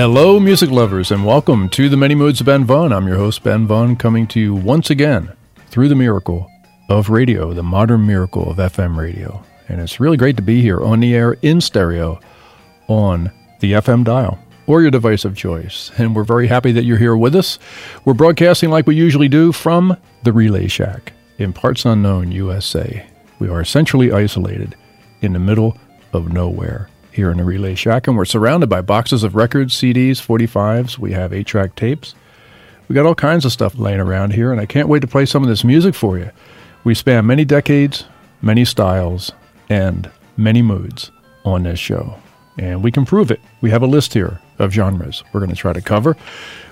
Hello, music lovers, and welcome to the Many Moods of Ben Vaughn. I'm your host, Ben Vaughn, coming to you once again through the miracle of radio, the modern miracle of FM radio. And it's really great to be here on the air in stereo on the FM dial or your device of choice. And we're very happy that you're here with us. We're broadcasting like we usually do from the Relay Shack in parts unknown, USA. We are essentially isolated in the middle of nowhere here in the Relay Shack, and we're surrounded by boxes of records, CDs, 45s. We have eight track tapes. We got all kinds of stuff laying around here, and I can't wait to play some of this music for you. We span many decades, many styles, and many moods on this show. And we can prove it. We have a list here of genres we're going to try to cover.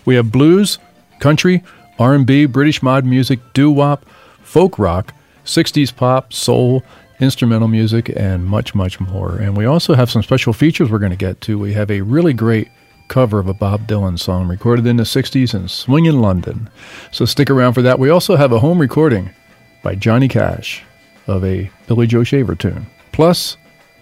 We have blues, country, R&B, British mod music, doo-wop, folk rock, 60s pop, soul, instrumental music, and much, much more. And we also have some special features we're going to get to. We have a really great cover of a Bob Dylan song recorded in the 60s in Swingin' London. So stick around for that. We also have a home recording by Johnny Cash of a Billy Joe Shaver tune, plus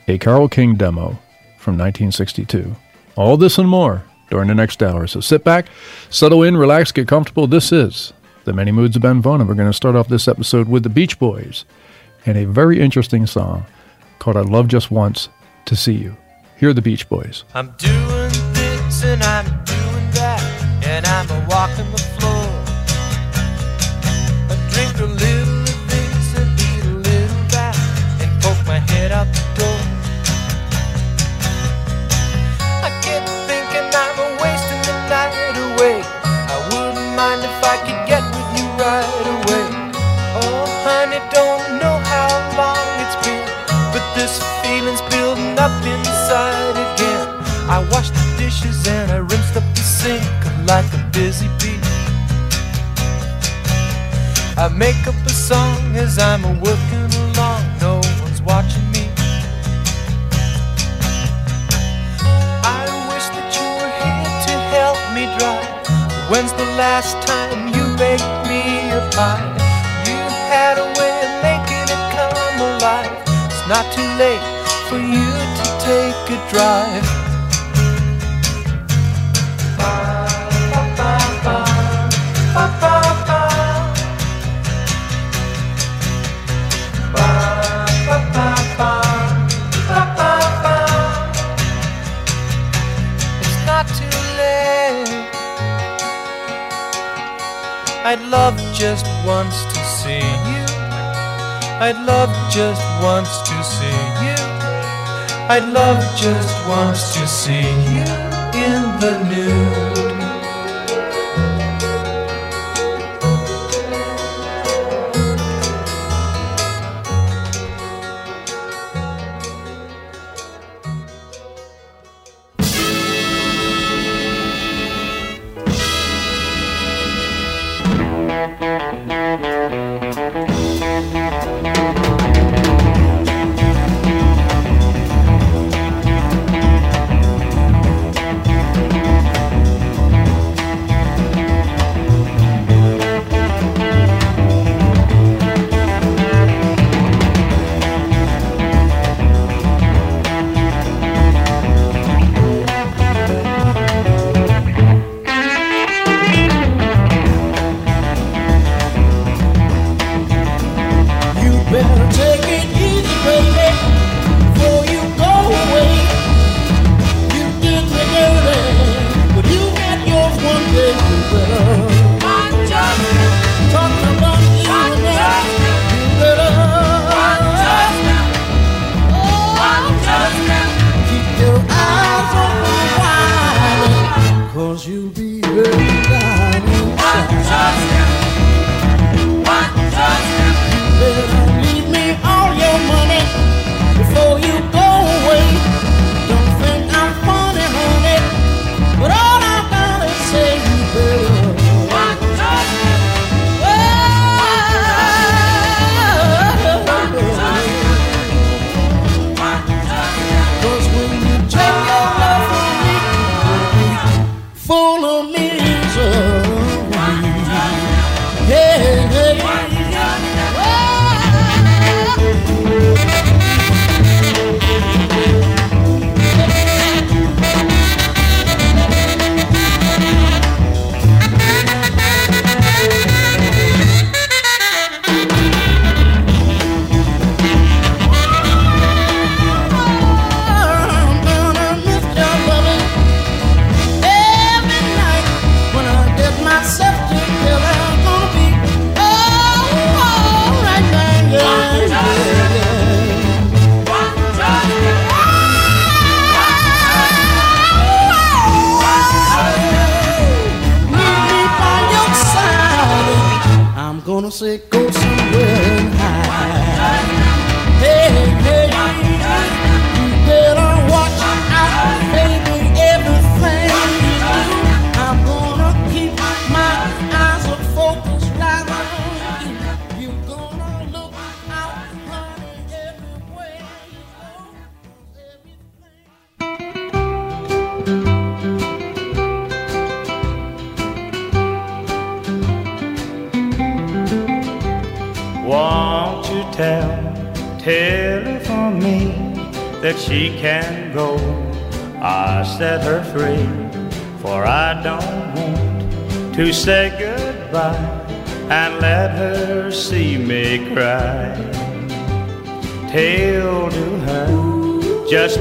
a Carole King demo from 1962. All this and more during the next hour. So sit back, settle in, relax, get comfortable. This is The Many Moods of Ben Vaughn, and we're going to start off this episode with the Beach Boys and a very interesting song called I Love Just Once to See You. Here are the Beach Boys. I'm doing this and I'm doing that, and I'm a walking the floor. I drink a little of this and eat a little that, and poke my head out the door. Dishes and I rinsed up the sink like a busy bee. I make up a song as I'm a working along, no one's watching me. I wish that you were here to help me drive. When's the last time you baked me a pie? You had a way of making it come alive. It's not too late for you to take a drive. I'd love just once to see you. I'd love just once to see you. I'd love just once to see you in the nude.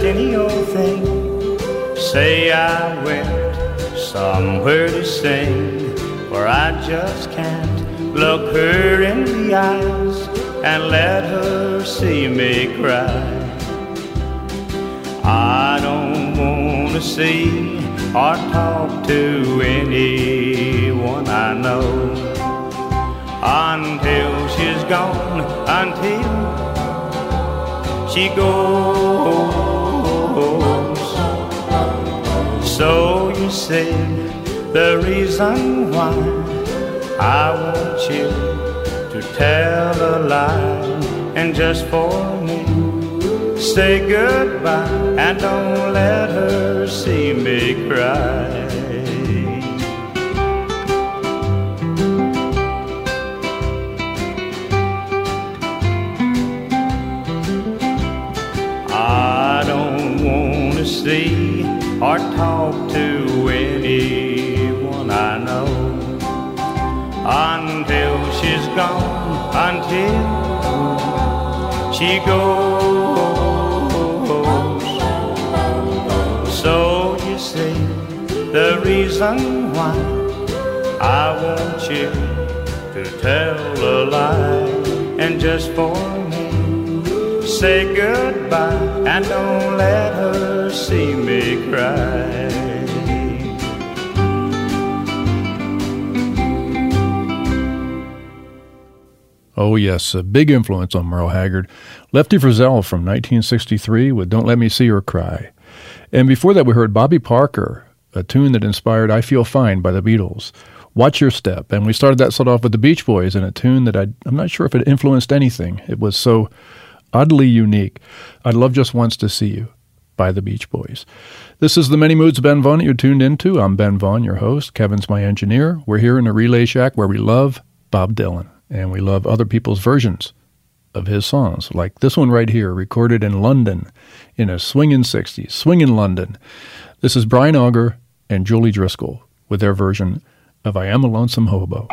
Any old thing. Say I went somewhere to sing, for I just can't look her in the eyes and let her see me cry. I don't want to see or talk to anyone I know until she's gone, until she goes. So you see the reason why I want you to tell a lie and just for me say goodbye and don't let her see me cry. Or talk to anyone I know until she's gone, until she goes. So you see the reason why I want you to tell a lie and just for me say goodbye and don't let her see me cry. Oh, yes, a big influence on Merle Haggard. Lefty Frizzell from 1963 with Don't Let Me See Her Cry. And before that, we heard Bobby Parker, a tune that inspired I Feel Fine by the Beatles. Watch Your Step. And we started that set off with the Beach Boys in a tune that I, I'm not sure if it influenced anything. It was so oddly unique. I'd love just once to see you by the Beach Boys. This is the Many Moods Ben Vaughn that you're tuned into. I'm Ben Vaughn, your host. Kevin's my engineer. We're here in a relay shack where we love Bob Dylan and we love other people's versions of his songs, like this one right here, recorded in London in a swingin' 60s, swingin' London. This is Brian Auger and Julie Driscoll with their version of I Am a Lonesome Hobo.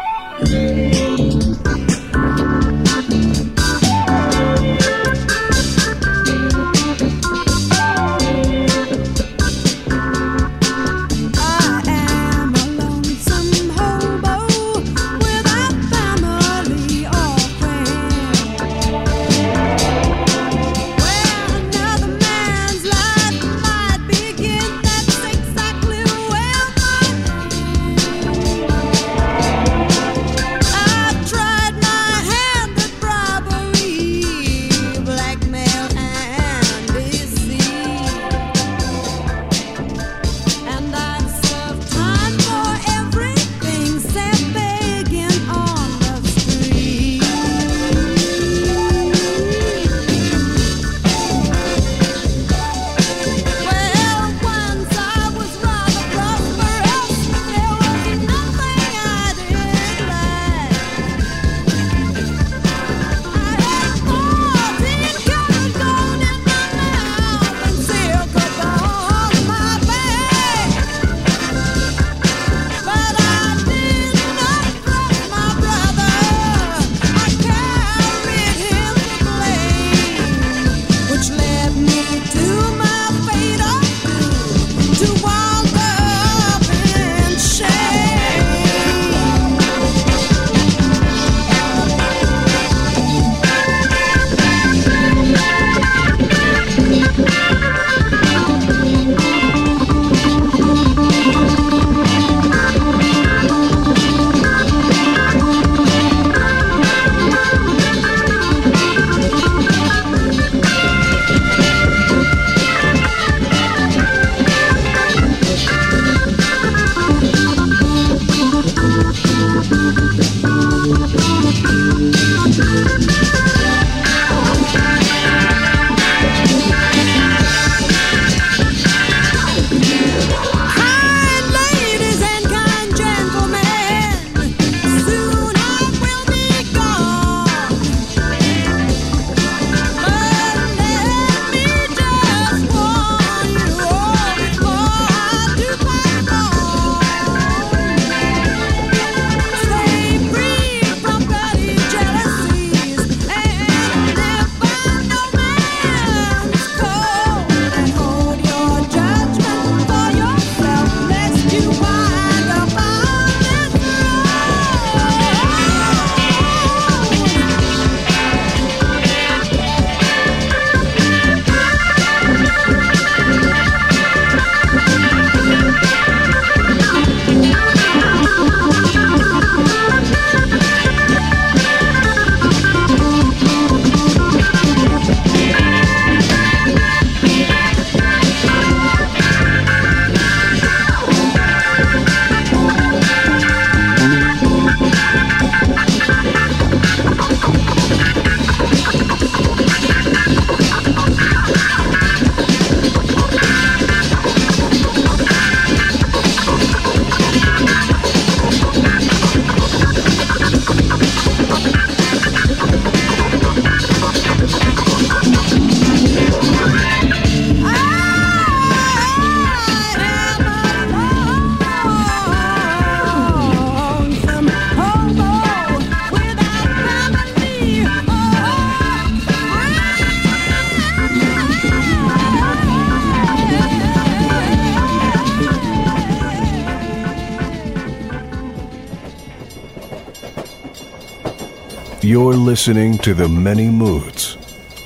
You're listening to the many moods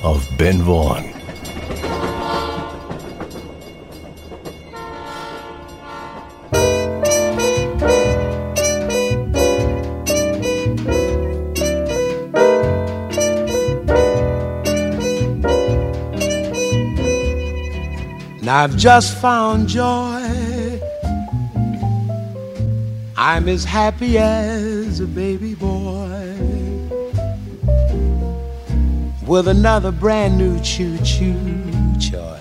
of Ben Vaughn. Now I've just found joy. I'm as happy as a baby with another brand new choo choo joy.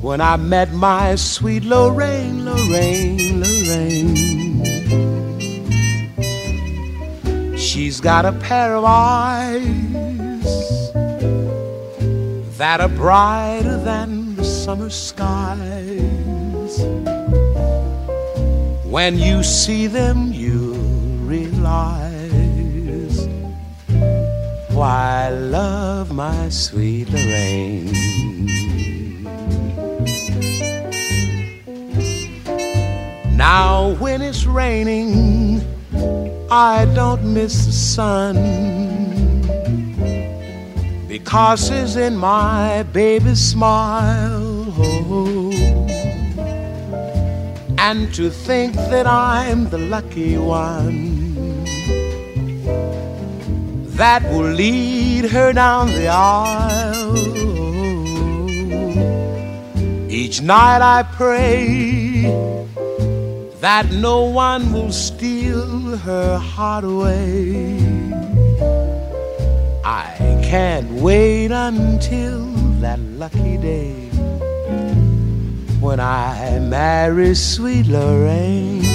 When I met my sweet Lorraine, Lorraine, Lorraine. She's got a pair of eyes that are brighter than the summer skies. When you see them, love my sweet Lorraine. Now, when it's raining, I don't miss the sun because it's in my baby's smile. And to think that I'm the lucky one that will lead her down the aisle. Each night I pray that no one will steal her heart away. I can't wait until that lucky day when I marry sweet Lorraine.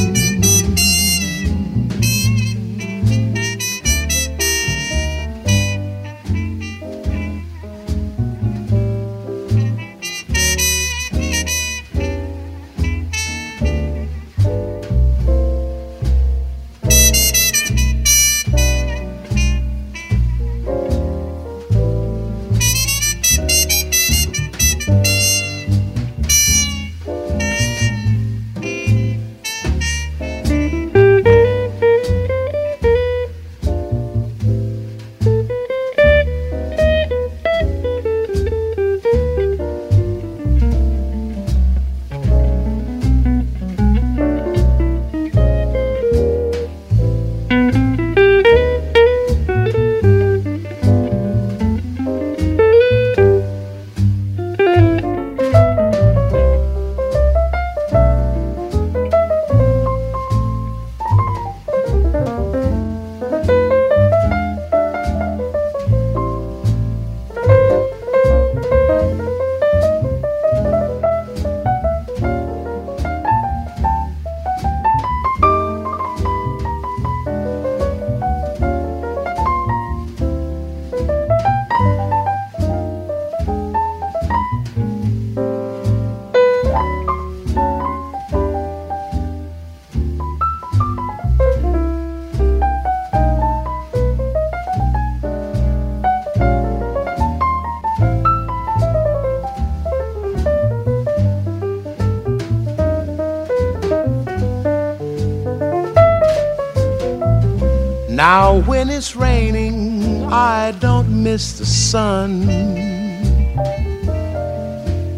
When it's raining, I don't miss the sun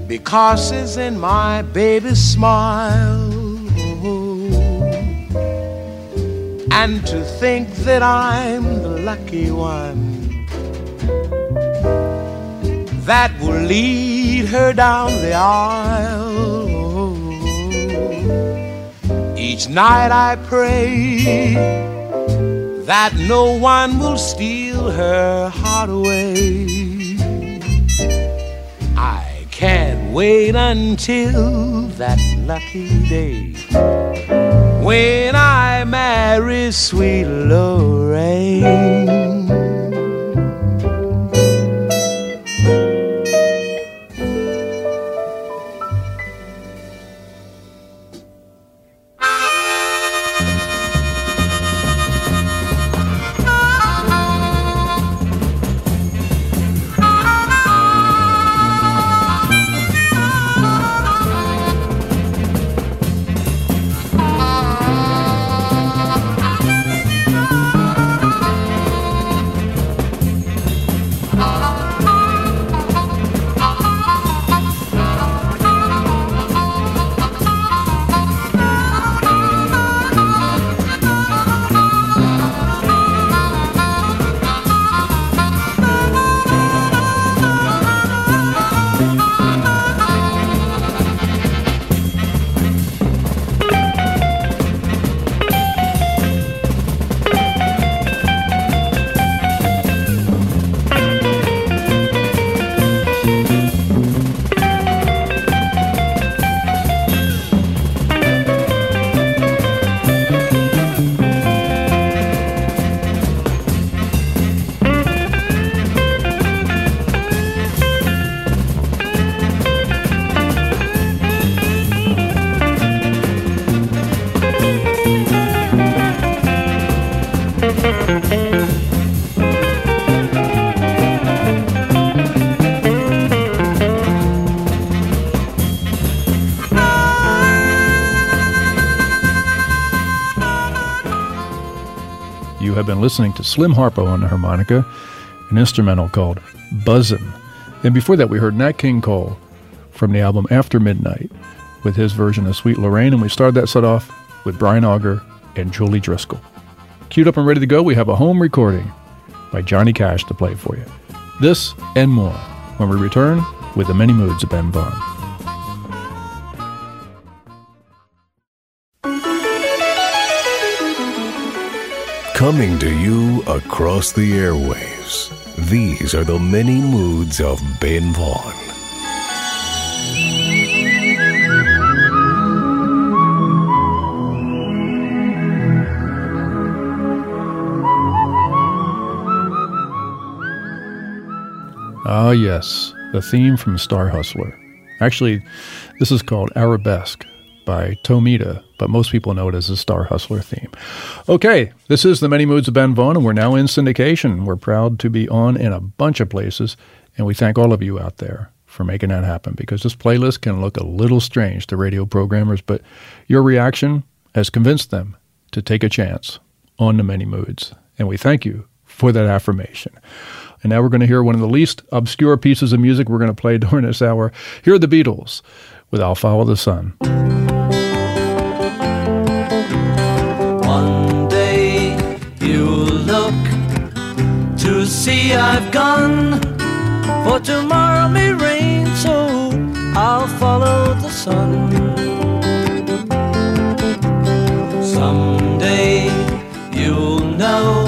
because it's in my baby's smile. And to think that I'm the lucky one that will lead her down the aisle. Each night I pray that no one will steal her heart away. I can't wait until that lucky day when I marry sweet Lorraine. Been listening to Slim Harpo on the harmonica, an instrumental called Buzzin'. And before that, we heard Nat King Cole from the album After Midnight with his version of Sweet Lorraine. And we started that set off with Brian Auger and Julie Driscoll. Queued up and ready to go, we have a home recording by Johnny Cash to play for you. This and more when we return with the many moods of Ben Vaughn. Coming to you across the airwaves. These are the many moods of Ben Vaughn. Ah, yes, the theme from Star Hustler. Actually, this is called Arabesque by Tomita, but most people know it as the Star Hustler theme. Okay, this is the Many Moods of Ben Vaughn, and we're now in syndication. We're proud to be on in a bunch of places, and we thank all of you out there for making that happen because this playlist can look a little strange to radio programmers, but your reaction has convinced them to take a chance on the Many Moods, and we thank you for that affirmation. And now we're going to hear one of the least obscure pieces of music we're going to play during this hour. Here are the Beatles with I'll Follow the Sun. One day you'll look to see I've gone, for tomorrow may rain, so I'll follow the sun. Someday you'll know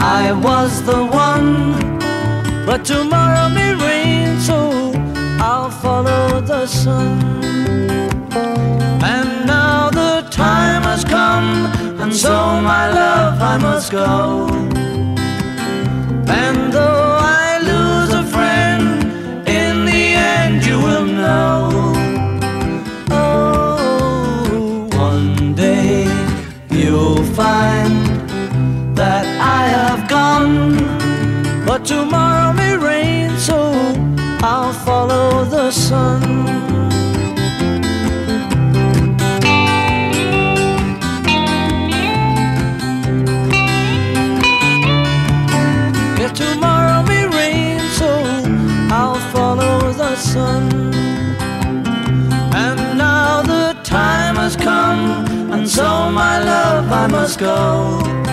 I was the one, but tomorrow may rain, so follow the sun. And now the time has come, and so my love I must go. And though I lose a friend, in the end you will know. Oh, one day you'll find the sun. And now the time has come, and so my love I must go.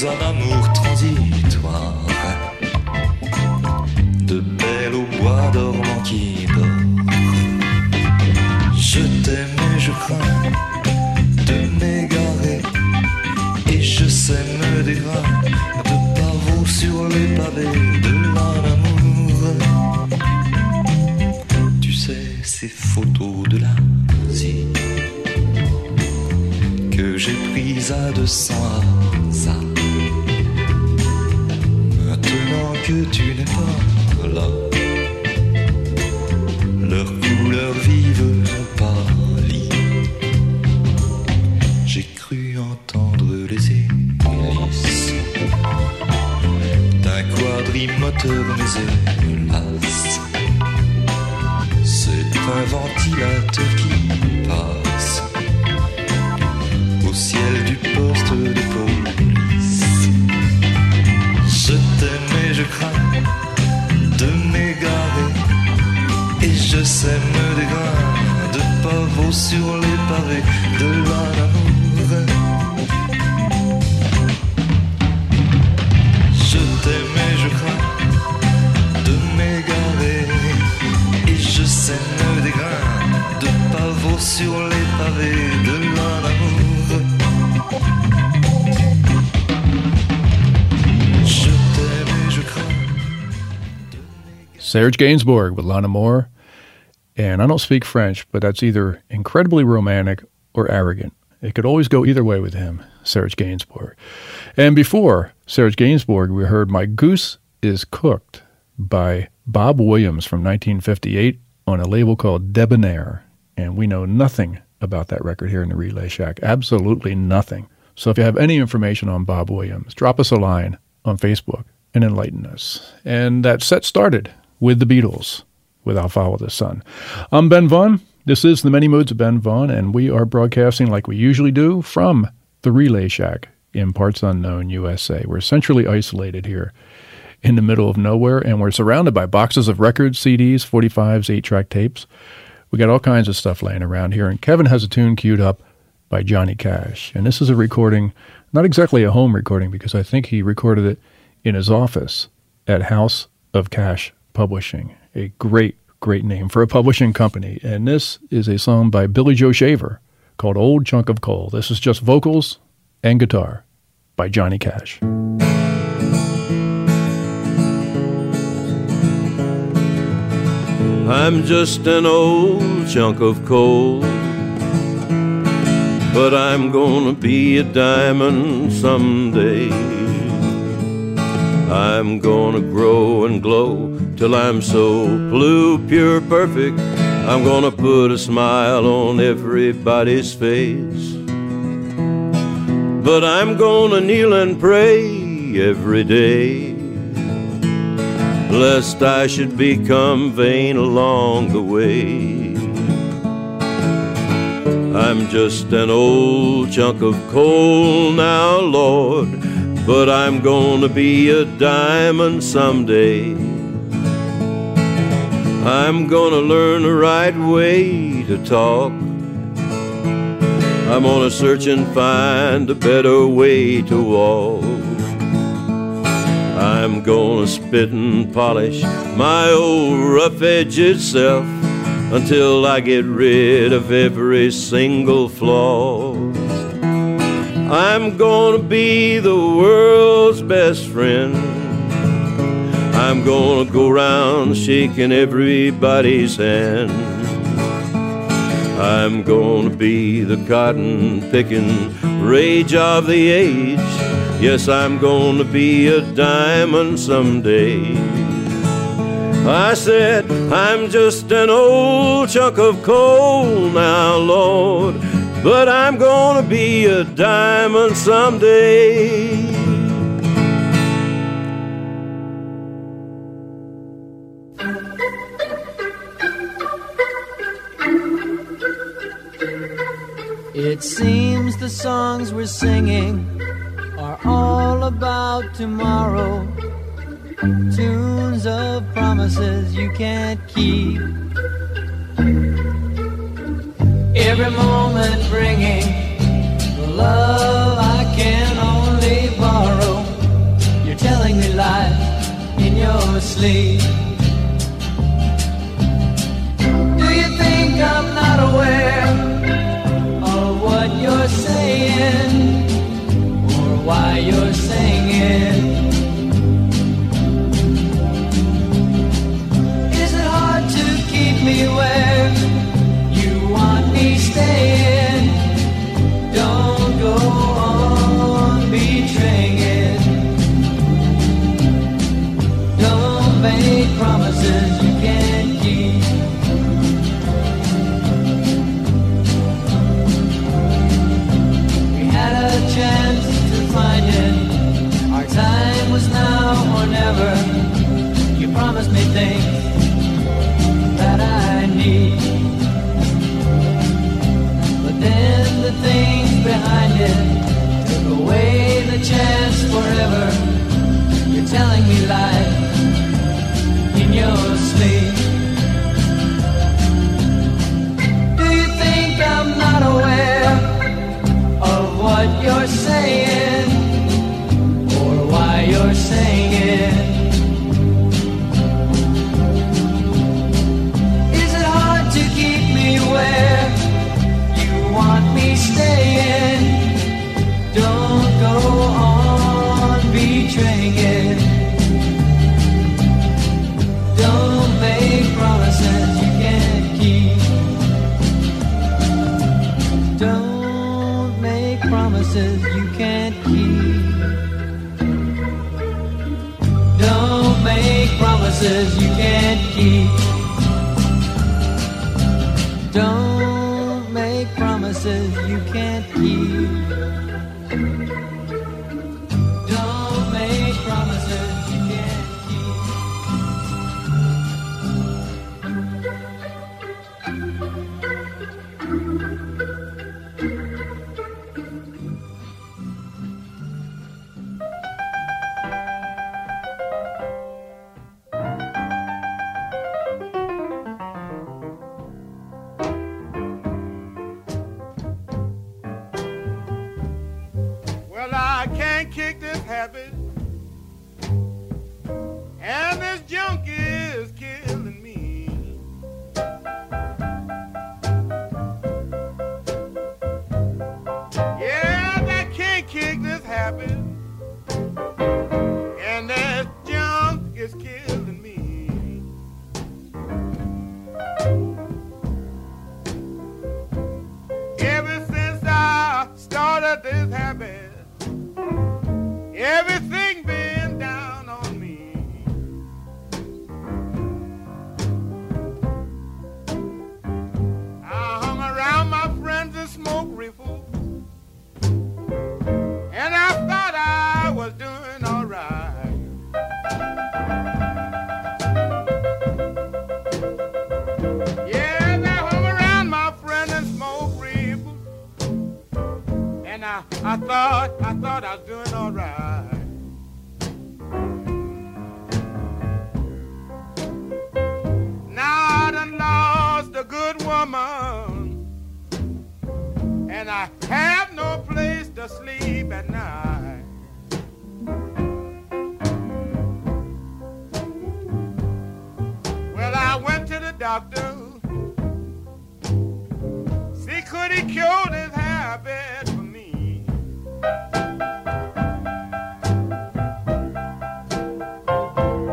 Deniz Ananurt Serge Gainsbourg with L'Anamour. And I don't speak French, but that's either incredibly romantic or arrogant. It could always go either way with him, Serge Gainsbourg. And before Serge Gainsbourg, we heard My Goose is Cooked by Bob Williams from 1958 on a label called Debonair. And we know nothing about that record here in the Relay Shack. Absolutely nothing. So if you have any information on Bob Williams, drop us a line on Facebook and enlighten us. And that set started with the Beatles with I'll Follow the Sun. I'm Ben Vaughn. This is the Many Moods of Ben Vaughn, and we are broadcasting like we usually do from the Relay Shack in parts unknown USA. We're centrally isolated here in the middle of nowhere, and we're surrounded by boxes of records, CDs, 45s, 8 track tapes. We got all kinds of stuff laying around here, and Kevin has a tune queued up by Johnny Cash. And this is a recording, not exactly a home recording, because I think he recorded it in his office at House of Cash Publishing, a great, great name for a publishing company. And this is a song by Billy Joe Shaver called Old Chunk of Coal. This is just vocals and guitar by Johnny Cash. I'm just an old chunk of coal, but I'm gonna be a diamond someday. I'm gonna grow and glow till I'm so blue, pure, perfect. I'm gonna put a smile on everybody's face. But I'm gonna kneel and pray every day lest I should become vain along the way. I'm just an old chunk of coal now, Lord, but I'm gonna be a diamond someday. I'm gonna learn the right way to talk. I'm gonna search and find a better way to walk. I'm gonna spit and polish my old rough edged self until I get rid of every single flaw. I'm gonna be the world's best friend. I'm gonna go round shaking everybody's hand. I'm gonna be the cotton picking rage of the age. Yes, I'm gonna be a diamond someday. I said, I'm just an old chunk of coal now, Lord, but I'm gonna be a diamond someday. It seems the songs we're singing are all about tomorrow. Tunes of promises you can't keep every moment bringing love I can only borrow. You're telling me lies in your sleep. Do you think I'm not aware of what you're saying or why you're saying? ridiculed his habit for me.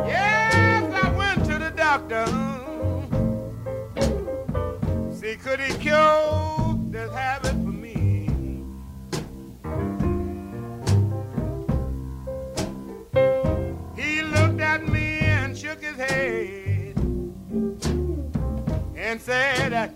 Yes, I went to the doctor. See, could he cure this habit for me? He looked at me and shook his head and said,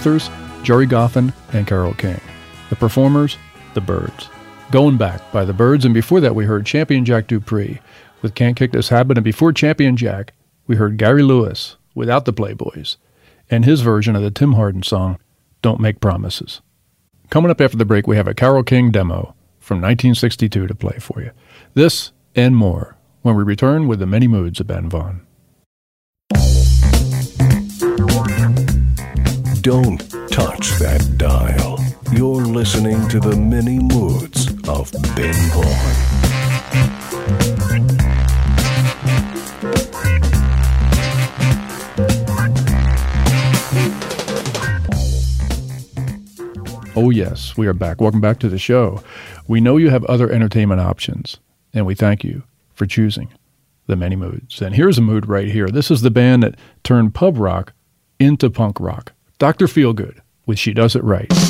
authors, Gerry Goffin and Carole King. The performers, The Byrds. Going Back by The Byrds, and before that we heard Champion Jack Dupree with Can't Kick This Habit, and before Champion Jack, we heard Gary Lewis without the Playboys, and his version of the Tim Hardin song, Don't Make Promises. Coming up after the break, we have a Carole King demo from 1962 to play for you. This and more when we return with the many moods of Ben Vaughn. Don't touch that dial. You're listening to the many moods of Ben Vaughn. Oh, yes, we are back. Welcome back to the show. We know you have other entertainment options, and we thank you for choosing the many moods. And here's a mood right here. This is the band that turned pub rock into punk rock. Dr. Feelgood with She Does It Right.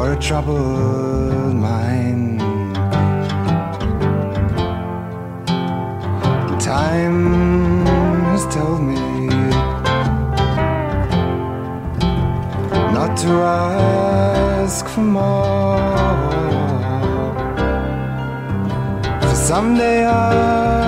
For a troubled mind. Time has told me not to ask for more. For someday our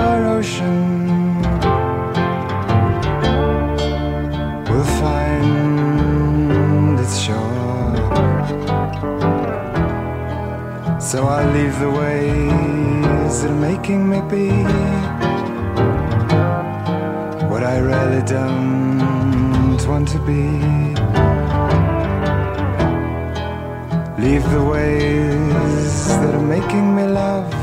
So I leave the ways that are making me be what I really don't want to be. Leave the ways that are making me love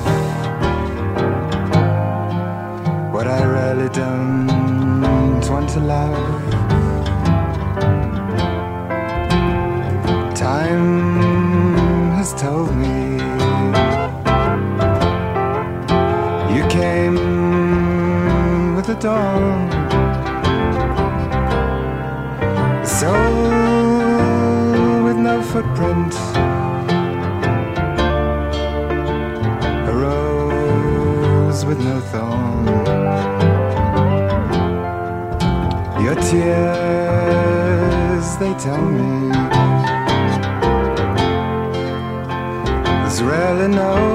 what I really don't want to love. Tell me. There's really no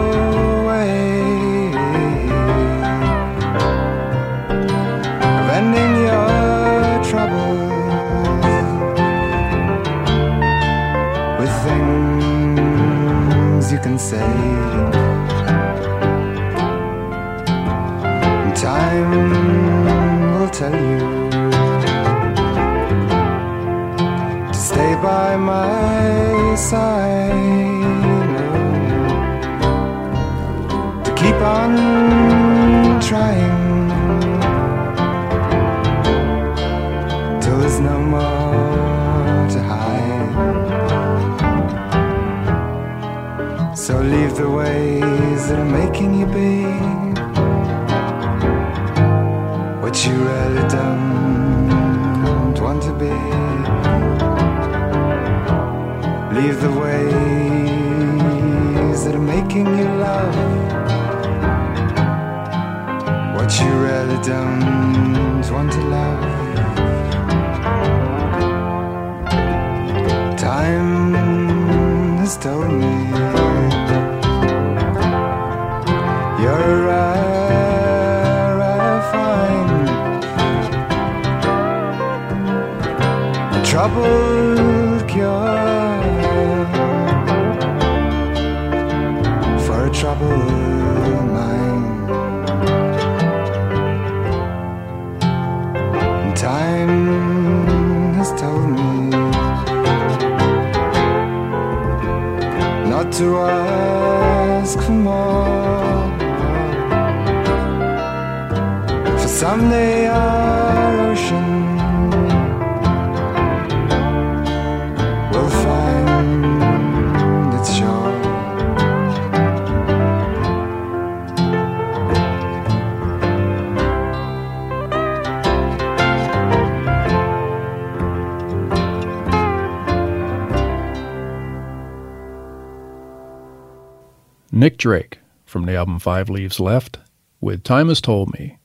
Nick Drake from the album Five Leaves Left with Time Has Told Me.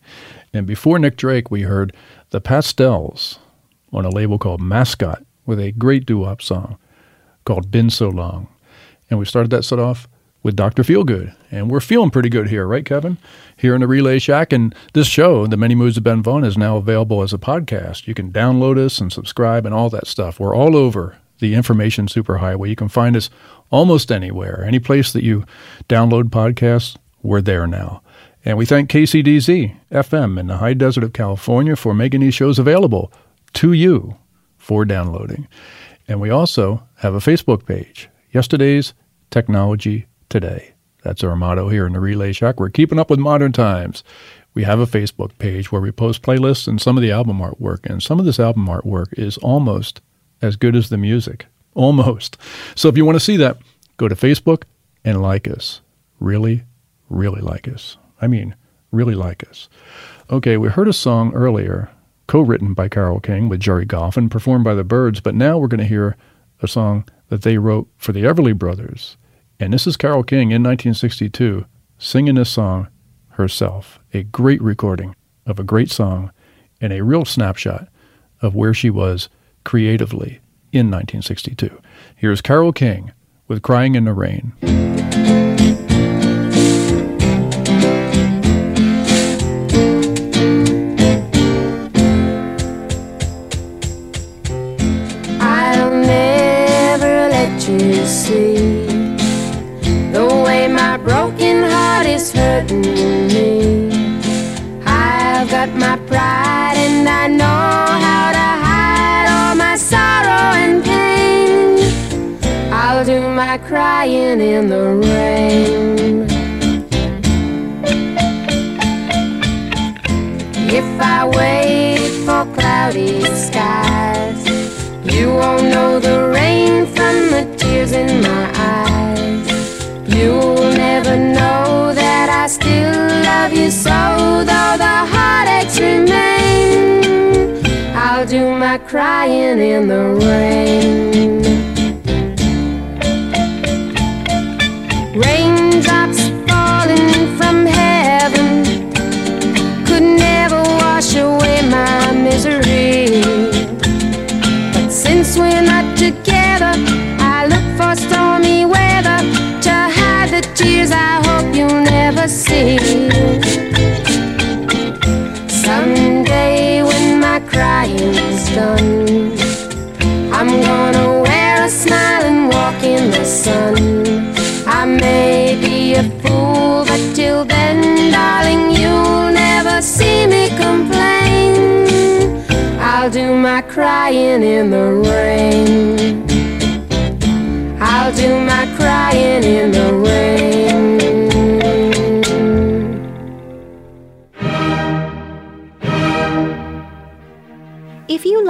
And before Nick Drake, we heard The Pastels on a label called Mascot with a great doo wop song called Been So Long. And we started that set off with Dr. Feelgood. And we're feeling pretty good here, right, Kevin? Here in the Relay Shack. And this show, The Many Moods of Ben Vaughn, is now available as a podcast. You can download us and subscribe and all that stuff. We're all over the information superhighway. You can find us almost anywhere. Any place that you download podcasts, we're there now. And we thank KCDZ FM in the high desert of California for making these shows available to you for downloading. And we also have a Facebook page, Yesterday's Technology Today. That's our motto here in the Relay Shack. We're keeping up with modern times we have a Facebook page where we post playlists and some of the album artwork. And some of this album artwork is almost as good as the music. Almost. So if you want to see that, go to Facebook and like us. Really, really like us. I mean, really like us. Okay, we heard a song earlier, co written by Carole King with Jerry Goff and performed by the Byrds, but now we're going to hear a song that they wrote for the Everly Brothers. And this is Carole King in 1962 singing this song herself. A great recording of a great song and a real snapshot of where she was creatively in 1962. Here's Carole King with Crying in the Rain. I'll never let you see the way my broken heart is hurting me. I've got my pride and I know My crying in the rain. If I wait for cloudy skies, you won't know the rain from the tears in my eyes. You'll never know that I still love you so, though the heartaches remain. I'll do my crying in the rain. Sun. I may be a fool, but till then, darling, you'll never see me complain. I'll do my crying in the rain. I'll do my crying in the rain.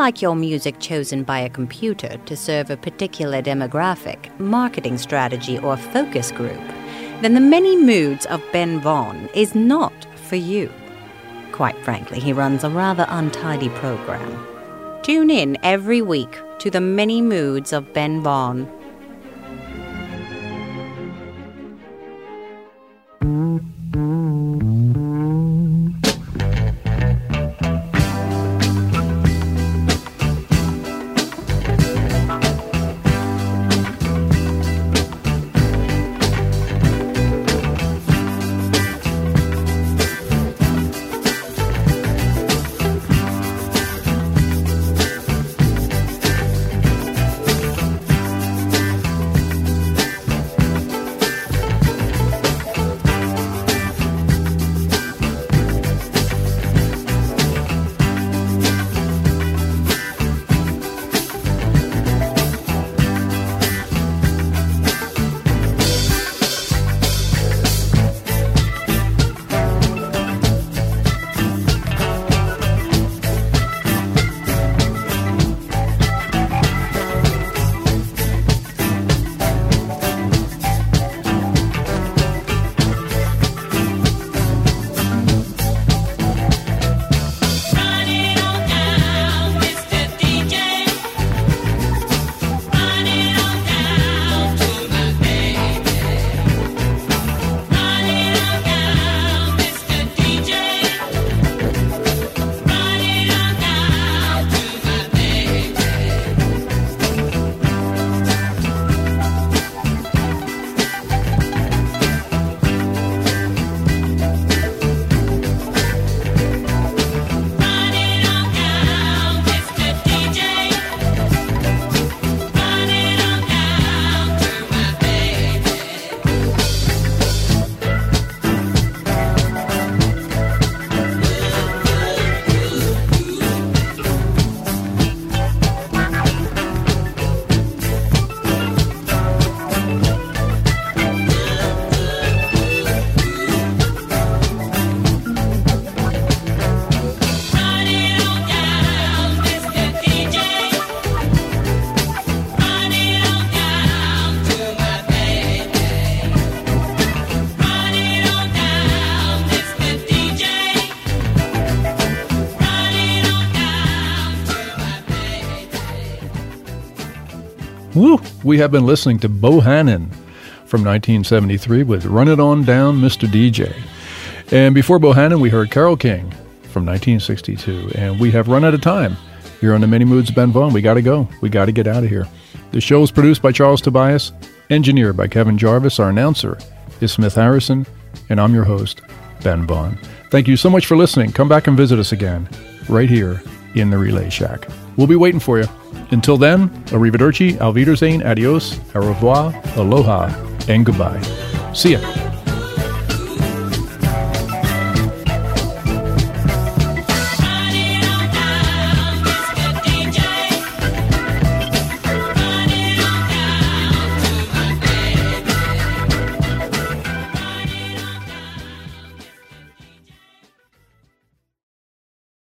Like your music chosen by a computer to serve a particular demographic, marketing strategy, or focus group, then the many moods of Ben Vaughn is not for you. Quite frankly, he runs a rather untidy program. Tune in every week to the many moods of Ben Vaughn. We have been listening to Bohannon from 1973 with Run It On Down, Mr. DJ. And before Bohannon, we heard Carole King from 1962. And we have run out of time here on the Many Moods Ben Vaughn. We got to go. We got to get out of here. The show is produced by Charles Tobias, engineered by Kevin Jarvis. Our announcer is Smith Harrison, and I'm your host, Ben Vaughn. Thank you so much for listening. Come back and visit us again right here in the Relay Shack. We'll be waiting for you. Until then, arrivederci, Wiedersehen, adios, au revoir, aloha, and goodbye. See ya.